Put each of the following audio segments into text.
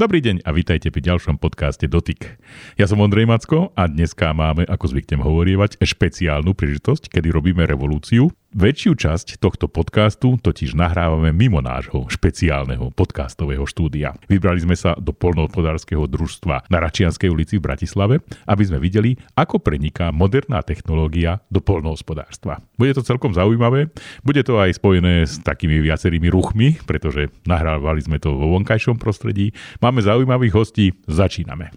Dobrý deň a vítajte pri ďalšom podcaste Dotyk. Ja som Ondrej Macko a dneska máme, ako zvyknem hovorievať, špeciálnu príležitosť, kedy robíme revolúciu. Väčšiu časť tohto podcastu totiž nahrávame mimo nášho špeciálneho podcastového štúdia. Vybrali sme sa do polnohospodárskeho družstva na Račianskej ulici v Bratislave, aby sme videli, ako preniká moderná technológia do polnohospodárstva. Bude to celkom zaujímavé, bude to aj spojené s takými viacerými ruchmi, pretože nahrávali sme to vo vonkajšom prostredí. Máme zaujímavých hostí, začíname.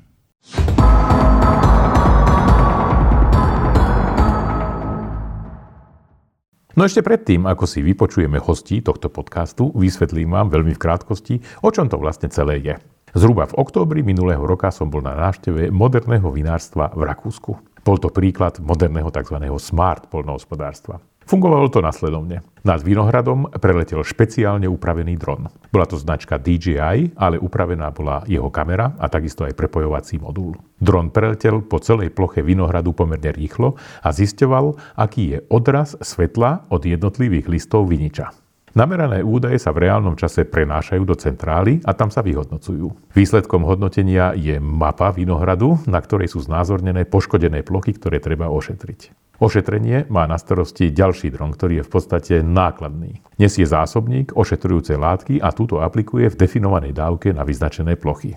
No ešte predtým, ako si vypočujeme hostí tohto podcastu, vysvetlím vám veľmi v krátkosti, o čom to vlastne celé je. Zhruba v októbri minulého roka som bol na návšteve moderného vinárstva v Rakúsku. Bol to príklad moderného tzv. smart polnohospodárstva. Fungovalo to nasledovne. Nad Vinohradom preletel špeciálne upravený dron. Bola to značka DJI, ale upravená bola jeho kamera a takisto aj prepojovací modul. Dron preletel po celej ploche Vinohradu pomerne rýchlo a zisťoval, aký je odraz svetla od jednotlivých listov viniča. Namerané údaje sa v reálnom čase prenášajú do centrály a tam sa vyhodnocujú. Výsledkom hodnotenia je mapa vinohradu, na ktorej sú znázornené poškodené plochy, ktoré treba ošetriť. Ošetrenie má na starosti ďalší dron, ktorý je v podstate nákladný. Nesie zásobník ošetrujúcej látky a túto aplikuje v definovanej dávke na vyznačené plochy.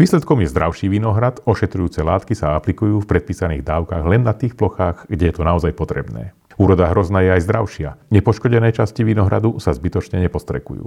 Výsledkom je zdravší vinohrad, ošetrujúce látky sa aplikujú v predpísaných dávkach len na tých plochách, kde je to naozaj potrebné. Úroda hrozná je aj zdravšia. Nepoškodené časti vinohradu sa zbytočne nepostrekujú.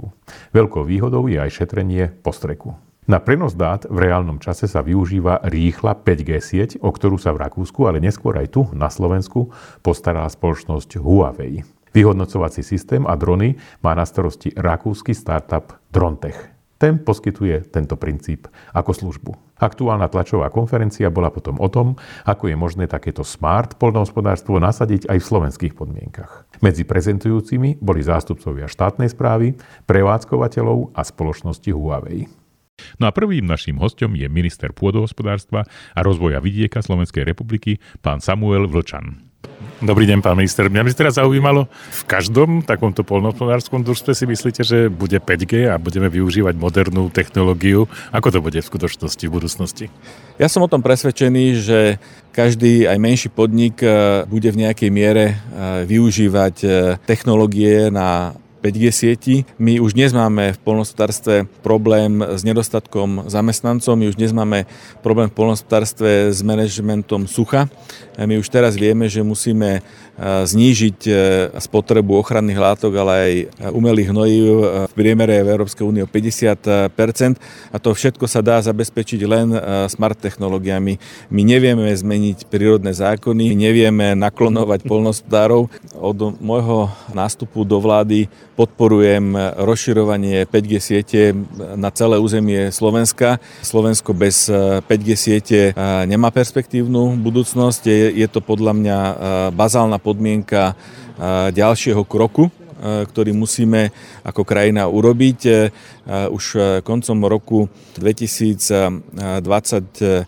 Veľkou výhodou je aj šetrenie postreku. Na prenos dát v reálnom čase sa využíva rýchla 5G sieť, o ktorú sa v Rakúsku, ale neskôr aj tu na Slovensku postarala spoločnosť Huawei. Vyhodnocovací systém a drony má na starosti rakúsky startup Drontech. Ten poskytuje tento princíp ako službu. Aktuálna tlačová konferencia bola potom o tom, ako je možné takéto smart poľnohospodárstvo nasadiť aj v slovenských podmienkach. Medzi prezentujúcimi boli zástupcovia štátnej správy, prevádzkovateľov a spoločnosti Huawei. No a prvým naším hostom je minister pôdohospodárstva a rozvoja vidieka Slovenskej republiky, pán Samuel Vlčan. Dobrý deň, pán minister. Mňa by teraz zaujímalo, v každom takomto polnohospodárskom družstve si myslíte, že bude 5G a budeme využívať modernú technológiu? Ako to bude v skutočnosti v budúcnosti? Ja som o tom presvedčený, že každý aj menší podnik eh, bude v nejakej miere eh, využívať eh, technológie na 5G sieti. My už dnes máme v polnospodárstve problém s nedostatkom zamestnancov, my už dnes máme problém v polnospodárstve s manažmentom sucha. My už teraz vieme, že musíme znížiť e, spotrebu ochranných látok, ale aj umelých hnojív e, v priemere v Európskej únie o 50 a to všetko sa dá zabezpečiť len e, smart technológiami. My nevieme zmeniť prírodné zákony, nevieme naklonovať polnospodárov. Od môjho nástupu do vlády podporujem rozširovanie 5G siete na celé územie Slovenska. Slovensko bez 5G siete nemá perspektívnu budúcnosť. Je to podľa mňa bazálna podmienka ďalšieho kroku, ktorý musíme ako krajina urobiť. Už koncom roku 2021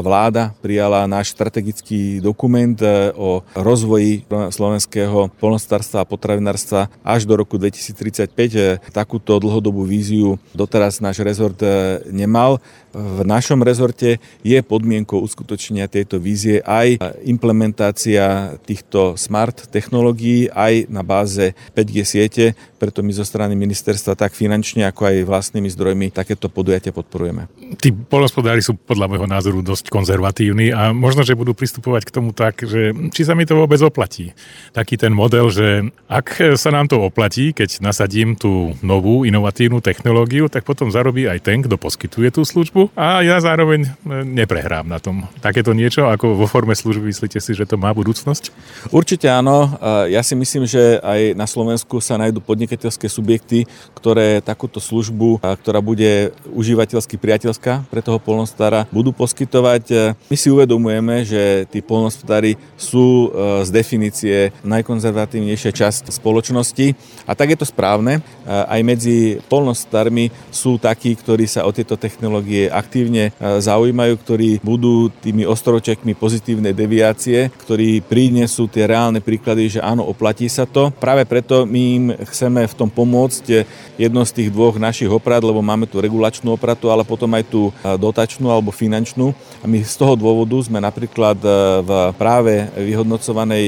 vláda prijala náš strategický dokument o rozvoji slovenského polnospodárstva a potravinárstva až do roku 2035. Takúto dlhodobú víziu doteraz náš rezort nemal. V našom rezorte je podmienkou uskutočnenia tejto vízie aj implementácia týchto smart technológií aj na báze 5G siete, preto my zo strany ministerstva tak finančne ako aj vlastnými zdrojmi takéto podujatia podporujeme. Tí polnospodári sú podľa môjho názoru dosť konzervatívni a možno, že budú pristupovať k tomu tak, že či sa mi to vôbec oplatí. Taký ten model, že ak sa nám to oplatí, keď nasadím tú novú inovatívnu technológiu, tak potom zarobí aj ten, kto poskytuje tú službu a ja zároveň e, neprehrám na tom. Takéto niečo ako vo forme služby, myslíte si, že to má budúcnosť? Určite áno. Ja si myslím, že aj na Slovensku sa nájdú podnikateľské subjekty, ktoré takúto službu, ktorá bude užívateľsky priateľská pre toho polnostára, budú poskytovať. E, my si uvedomujeme, že tí polnospodári sú e, z definície najkonzervatívnejšia časť spoločnosti a tak je to správne. Aj medzi polnospodármi sú takí, ktorí sa o tieto technológie aktívne e, zaujímajú, ktorí budú tými ostročekmi pozitívnej deviácie, ktorí prinesú tie reálne príklady, že áno, oplatí sa to. Práve preto my im chceme v tom pomôcť. Jedno z tých dvoch našich oprát, lebo máme tu regulačnú opratu, ale potom aj tú dotačnú alebo finančnú. A my z toho dôvodu sme napríklad v práve vyhodnocovanej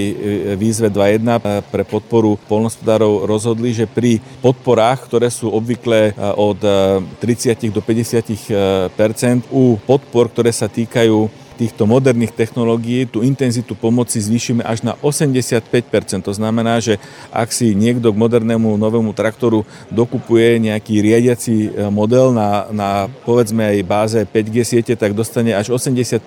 výzve 2.1 pre podporu polnospodárov rozhodli, že pri podporách, ktoré sú obvykle od 30 do 50% u podpor, ktoré sa týkajú týchto moderných technológií tú intenzitu pomoci zvýšime až na 85%. To znamená, že ak si niekto k modernému novému traktoru dokupuje nejaký riadiaci e, model na, na povedzme aj báze 5G siete, tak dostane až 85%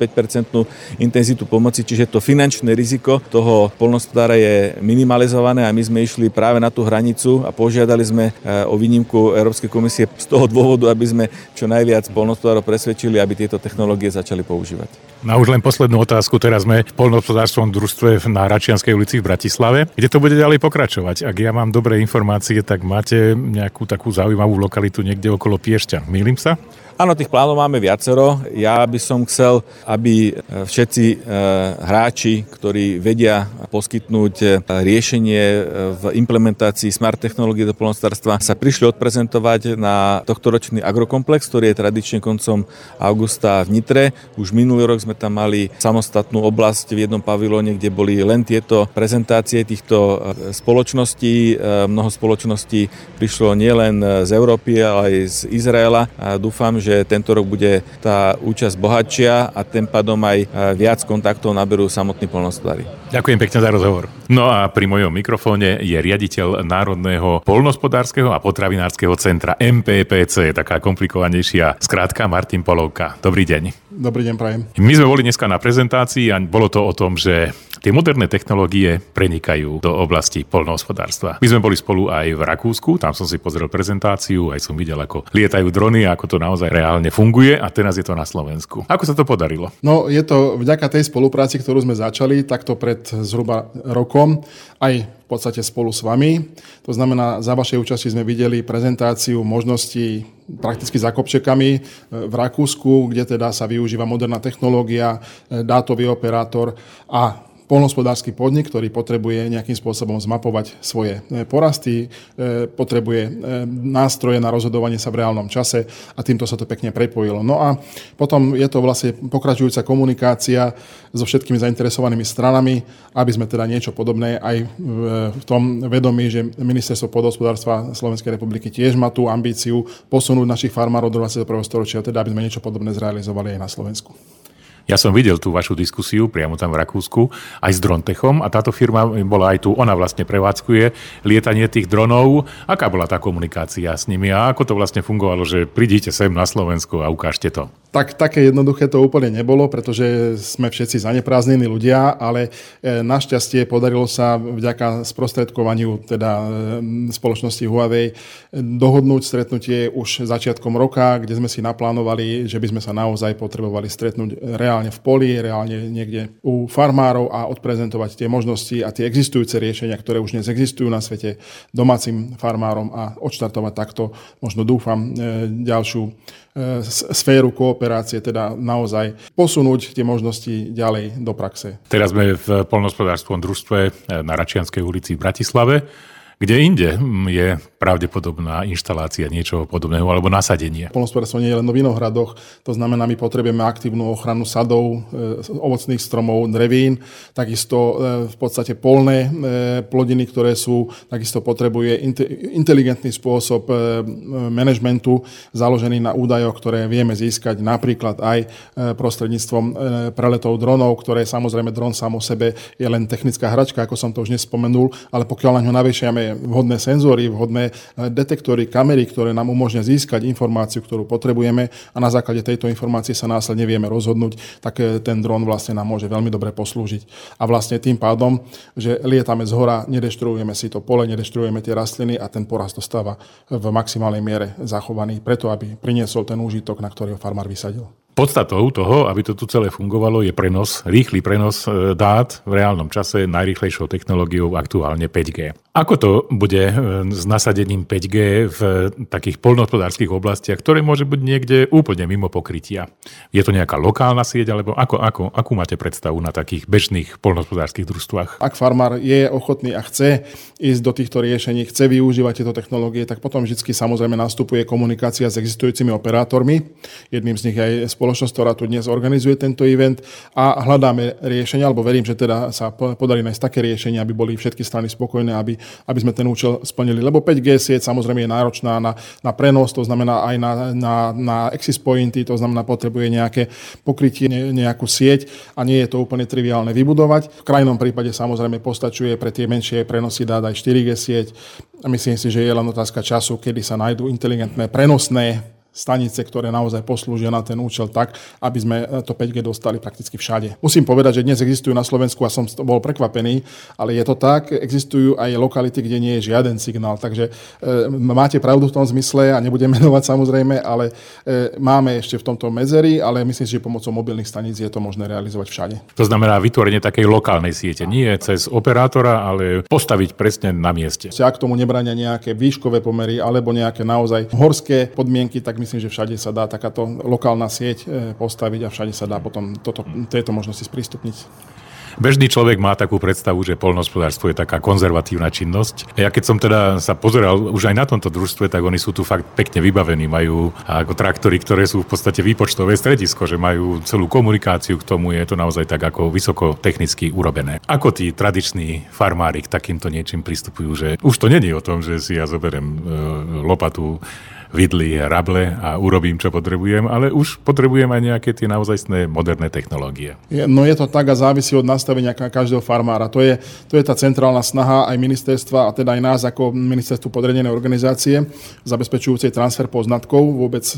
intenzitu pomoci, čiže to finančné riziko toho polnospodára je minimalizované a my sme išli práve na tú hranicu a požiadali sme e, o výnimku Európskej komisie z toho dôvodu, aby sme čo najviac polnospodárov presvedčili, aby tieto technológie začali používať. Na už len poslednú otázku. Teraz sme v polnohospodárstvom družstve na Račianskej ulici v Bratislave. Kde to bude ďalej pokračovať? Ak ja mám dobré informácie, tak máte nejakú takú zaujímavú lokalitu niekde okolo Piešťa. Mýlim sa? Áno, tých plánov máme viacero. Ja by som chcel, aby e, všetci e, hráči, ktorí vedia poskytnúť e, riešenie v implementácii smart technológie do polnospodárstva, sa prišli odprezentovať na tohtoročný agrokomplex, ktorý je tradične koncom augusta v Nitre. Už minulý rok sme tam mali samostatnú oblasť v jednom pavilóne, kde boli len tieto prezentácie týchto spoločností. Mnoho spoločností prišlo nielen z Európy, ale aj z Izraela. A dúfam, že že tento rok bude tá účasť bohatšia a tým pádom aj e, viac kontaktov naberú samotní polnospodári. Ďakujem pekne za rozhovor. No a pri mojom mikrofóne je riaditeľ Národného polnospodárskeho a potravinárskeho centra MPPC, taká komplikovanejšia skrátka Martin Polovka. Dobrý deň. Dobrý deň, prajem. My sme boli dneska na prezentácii a bolo to o tom, že Tie moderné technológie prenikajú do oblasti polnohospodárstva. My sme boli spolu aj v Rakúsku, tam som si pozrel prezentáciu, aj som videl, ako lietajú drony, ako to naozaj reálne funguje a teraz je to na Slovensku. Ako sa to podarilo? No, je to vďaka tej spolupráci, ktorú sme začali takto pred zhruba rokom, aj v podstate spolu s vami. To znamená, za vašej účasti sme videli prezentáciu možností prakticky za kopčekami v Rakúsku, kde teda sa využíva moderná technológia, dátový operátor a polnospodársky podnik, ktorý potrebuje nejakým spôsobom zmapovať svoje e, porasty, e, potrebuje e, nástroje na rozhodovanie sa v reálnom čase a týmto sa to pekne prepojilo. No a potom je to vlastne pokračujúca komunikácia so všetkými zainteresovanými stranami, aby sme teda niečo podobné aj v tom vedomí, že Ministerstvo podhospodárstva Slovenskej republiky tiež má tú ambíciu posunúť našich farmárov do 21. storočia, teda aby sme niečo podobné zrealizovali aj na Slovensku. Ja som videl tú vašu diskusiu priamo tam v Rakúsku aj s Drontechom a táto firma bola aj tu, ona vlastne prevádzkuje lietanie tých dronov. Aká bola tá komunikácia s nimi a ako to vlastne fungovalo, že prídite sem na Slovensku a ukážte to? Tak, také jednoduché to úplne nebolo, pretože sme všetci zaneprázdnení ľudia, ale e, našťastie podarilo sa vďaka sprostredkovaniu teda e, spoločnosti Huawei dohodnúť stretnutie už začiatkom roka, kde sme si naplánovali, že by sme sa naozaj potrebovali stretnúť reálne v poli, reálne niekde u farmárov a odprezentovať tie možnosti a tie existujúce riešenia, ktoré už dnes existujú na svete domácim farmárom a odštartovať takto, možno dúfam, e, ďalšiu sféru kooperácie operácie, teda naozaj posunúť tie možnosti ďalej do praxe. Teraz sme v polnospodárstvom družstve na Račianskej ulici v Bratislave. Kde inde je pravdepodobná inštalácia niečoho podobného alebo nasadenie? Polnospodárstvo nie je len v vinohradoch, to znamená, my potrebujeme aktívnu ochranu sadov, e, ovocných stromov, drevín, takisto e, v podstate polné e, plodiny, ktoré sú, takisto potrebuje inteligentný spôsob manažmentu založený na údajoch, ktoré vieme získať napríklad aj prostredníctvom preletov dronov, ktoré samozrejme dron sám o sebe je len technická hračka, ako som to už nespomenul, ale pokiaľ na ňo vhodné senzory, vhodné eh, detektory, kamery, ktoré nám umožňa získať informáciu, ktorú potrebujeme a na základe tejto informácie sa následne vieme rozhodnúť, tak eh, ten dron vlastne nám môže veľmi dobre poslúžiť. A vlastne tým pádom, že lietame z hora, nedeštruujeme si to pole, nedeštruujeme tie rastliny a ten porast dostáva v maximálnej miere zachovaný, preto aby priniesol ten úžitok, na ktorý ho farmár vysadil. Podstatou toho, aby to tu celé fungovalo, je prenos, rýchly prenos e, dát v reálnom čase najrýchlejšou technológiou aktuálne 5G. Ako to bude e, s nasadením 5G v takých polnohospodárských oblastiach, ktoré môže byť niekde úplne mimo pokrytia? Je to nejaká lokálna sieť, alebo ako, ako, akú máte predstavu na takých bežných polnohospodárskych družstvách? Ak farmár je ochotný a chce ísť do týchto riešení, chce využívať tieto technológie, tak potom vždy samozrejme nastupuje komunikácia s existujúcimi operátormi. Jedným z nich aj spoločnosť, ktorá tu dnes organizuje tento event a hľadáme riešenia, alebo verím, že teda sa podarí nájsť také riešenia, aby boli všetky strany spokojné, aby, aby sme ten účel splnili. Lebo 5G sieť samozrejme je náročná na, na prenos, to znamená aj na, na, na access pointy, to znamená potrebuje nejaké pokrytie, nejakú sieť a nie je to úplne triviálne vybudovať. V krajnom prípade samozrejme postačuje pre tie menšie prenosy dát aj 4G sieť. A myslím si, že je len otázka času, kedy sa nájdú inteligentné prenosné stanice, ktoré naozaj poslúžia na ten účel tak, aby sme to 5G dostali prakticky všade. Musím povedať, že dnes existujú na Slovensku a som bol prekvapený, ale je to tak, existujú aj lokality, kde nie je žiaden signál, takže e, máte pravdu v tom zmysle a nebudem menovať samozrejme, ale e, máme ešte v tomto medzery, ale myslím si, že pomocou mobilných staníc je to možné realizovať všade. To znamená vytvorenie takej lokálnej siete, nie cez operátora, ale postaviť presne na mieste. Ak tomu nebrania nejaké výškové pomery alebo nejaké naozaj horské podmienky, tak myslím, že všade sa dá takáto lokálna sieť e, postaviť a všade sa dá potom toto, tieto možnosti sprístupniť. Bežný človek má takú predstavu, že polnohospodárstvo je taká konzervatívna činnosť. Ja keď som teda sa pozeral už aj na tomto družstve, tak oni sú tu fakt pekne vybavení. Majú ako traktory, ktoré sú v podstate výpočtové stredisko, že majú celú komunikáciu k tomu. Je to naozaj tak ako vysoko technicky urobené. Ako tí tradiční farmári k takýmto niečím pristupujú, že už to není o tom, že si ja zoberiem e, lopatu vidly, rable a urobím, čo potrebujem, ale už potrebujem aj nejaké tie naozajstné moderné technológie. No je to tak a závisí od nastavenia každého farmára. To je, to je tá centrálna snaha aj ministerstva a teda aj nás ako ministerstvu podriadenej organizácie zabezpečujúcej transfer poznatkov vôbec e,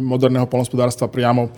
moderného polnospodárstva priamo e,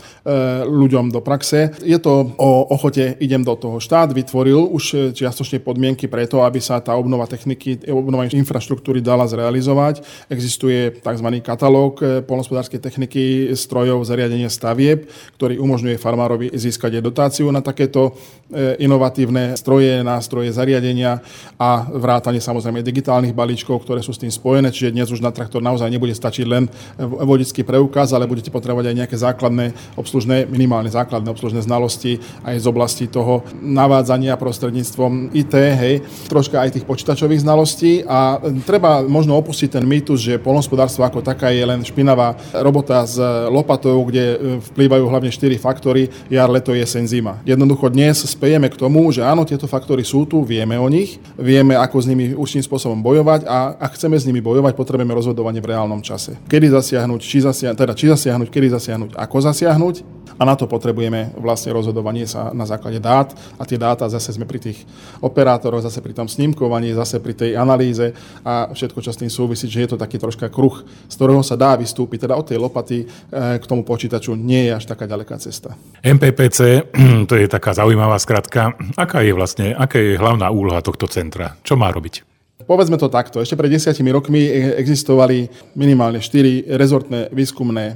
ľuďom do praxe. Je to o ochote, idem do toho. Štát vytvoril už čiastočne podmienky preto, aby sa tá obnova techniky, obnova infraštruktúry dala zrealizovať. Existuje tzv katalóg eh, polnospodárskej techniky, strojov, zariadenia stavieb, ktorý umožňuje farmárovi získať aj dotáciu na takéto eh, inovatívne stroje, nástroje, zariadenia a vrátanie samozrejme digitálnych balíčkov, ktoré sú s tým spojené. Čiže dnes už na traktor naozaj nebude stačiť len eh, vodický preukaz, ale budete potrebovať aj nejaké základné obslužné, minimálne základné obslužné znalosti aj z oblasti toho navádzania prostredníctvom IT, hej, troška aj tých počítačových znalostí a treba možno opustiť ten mýtus, že polnospodárstvo ako tak taká je len špinavá robota s lopatou, kde e, vplývajú hlavne 4 faktory, jar, leto, jeseň, zima. Jednoducho dnes spejeme k tomu, že áno, tieto faktory sú tu, vieme o nich, vieme, ako s nimi účinným spôsobom bojovať a ak chceme s nimi bojovať, potrebujeme rozhodovanie v reálnom čase. Kedy zasiahnuť, či zasiahnuť, teda či zasiahnuť, kedy zasiahnuť, ako zasiahnuť a na to potrebujeme vlastne rozhodovanie sa na základe dát a tie dáta zase sme pri tých operátoroch, zase pri tom snímkovaní, zase pri tej analýze a všetko, čo s tým súvisí, že je to taký troška kruh, z ktorého sa dá vystúpiť, teda od tej lopaty eh, k tomu počítaču nie je až taká ďaleká cesta. MPPC, to je taká zaujímavá skratka. Aká je vlastne, aká je hlavná úloha tohto centra? Čo má robiť? Povedzme to takto. Ešte pred desiatimi rokmi existovali minimálne štyri rezortné výskumné e,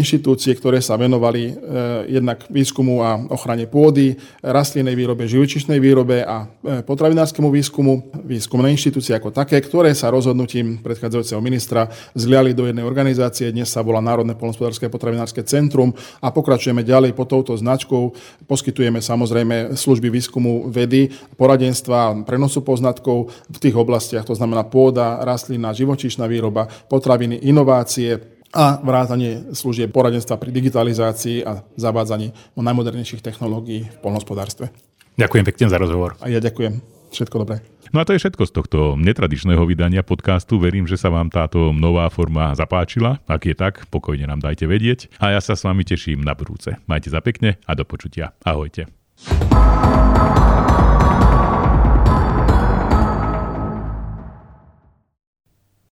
inštitúcie, ktoré sa venovali e, jednak výskumu a ochrane pôdy, rastlinnej výrobe, živočišnej výrobe a e, potravinárskemu výskumu. Výskumné inštitúcie ako také, ktoré sa rozhodnutím predchádzajúceho ministra zliali do jednej organizácie. Dnes sa volá Národné polnospodárske potravinárske centrum a pokračujeme ďalej pod touto značkou. Poskytujeme samozrejme služby výskumu vedy, poradenstva, prenosu poznatkov v tých oblastiach, to znamená pôda, rastlina, živočíšna výroba, potraviny, inovácie, a vrátanie služieb poradenstva pri digitalizácii a zavádzaní najmodernejších technológií v polnospodárstve. Ďakujem pekne za rozhovor. A ja ďakujem. Všetko dobré. No a to je všetko z tohto netradičného vydania podcastu. Verím, že sa vám táto nová forma zapáčila. Ak je tak, pokojne nám dajte vedieť. A ja sa s vami teším na budúce. Majte za pekne a do počutia. Ahojte.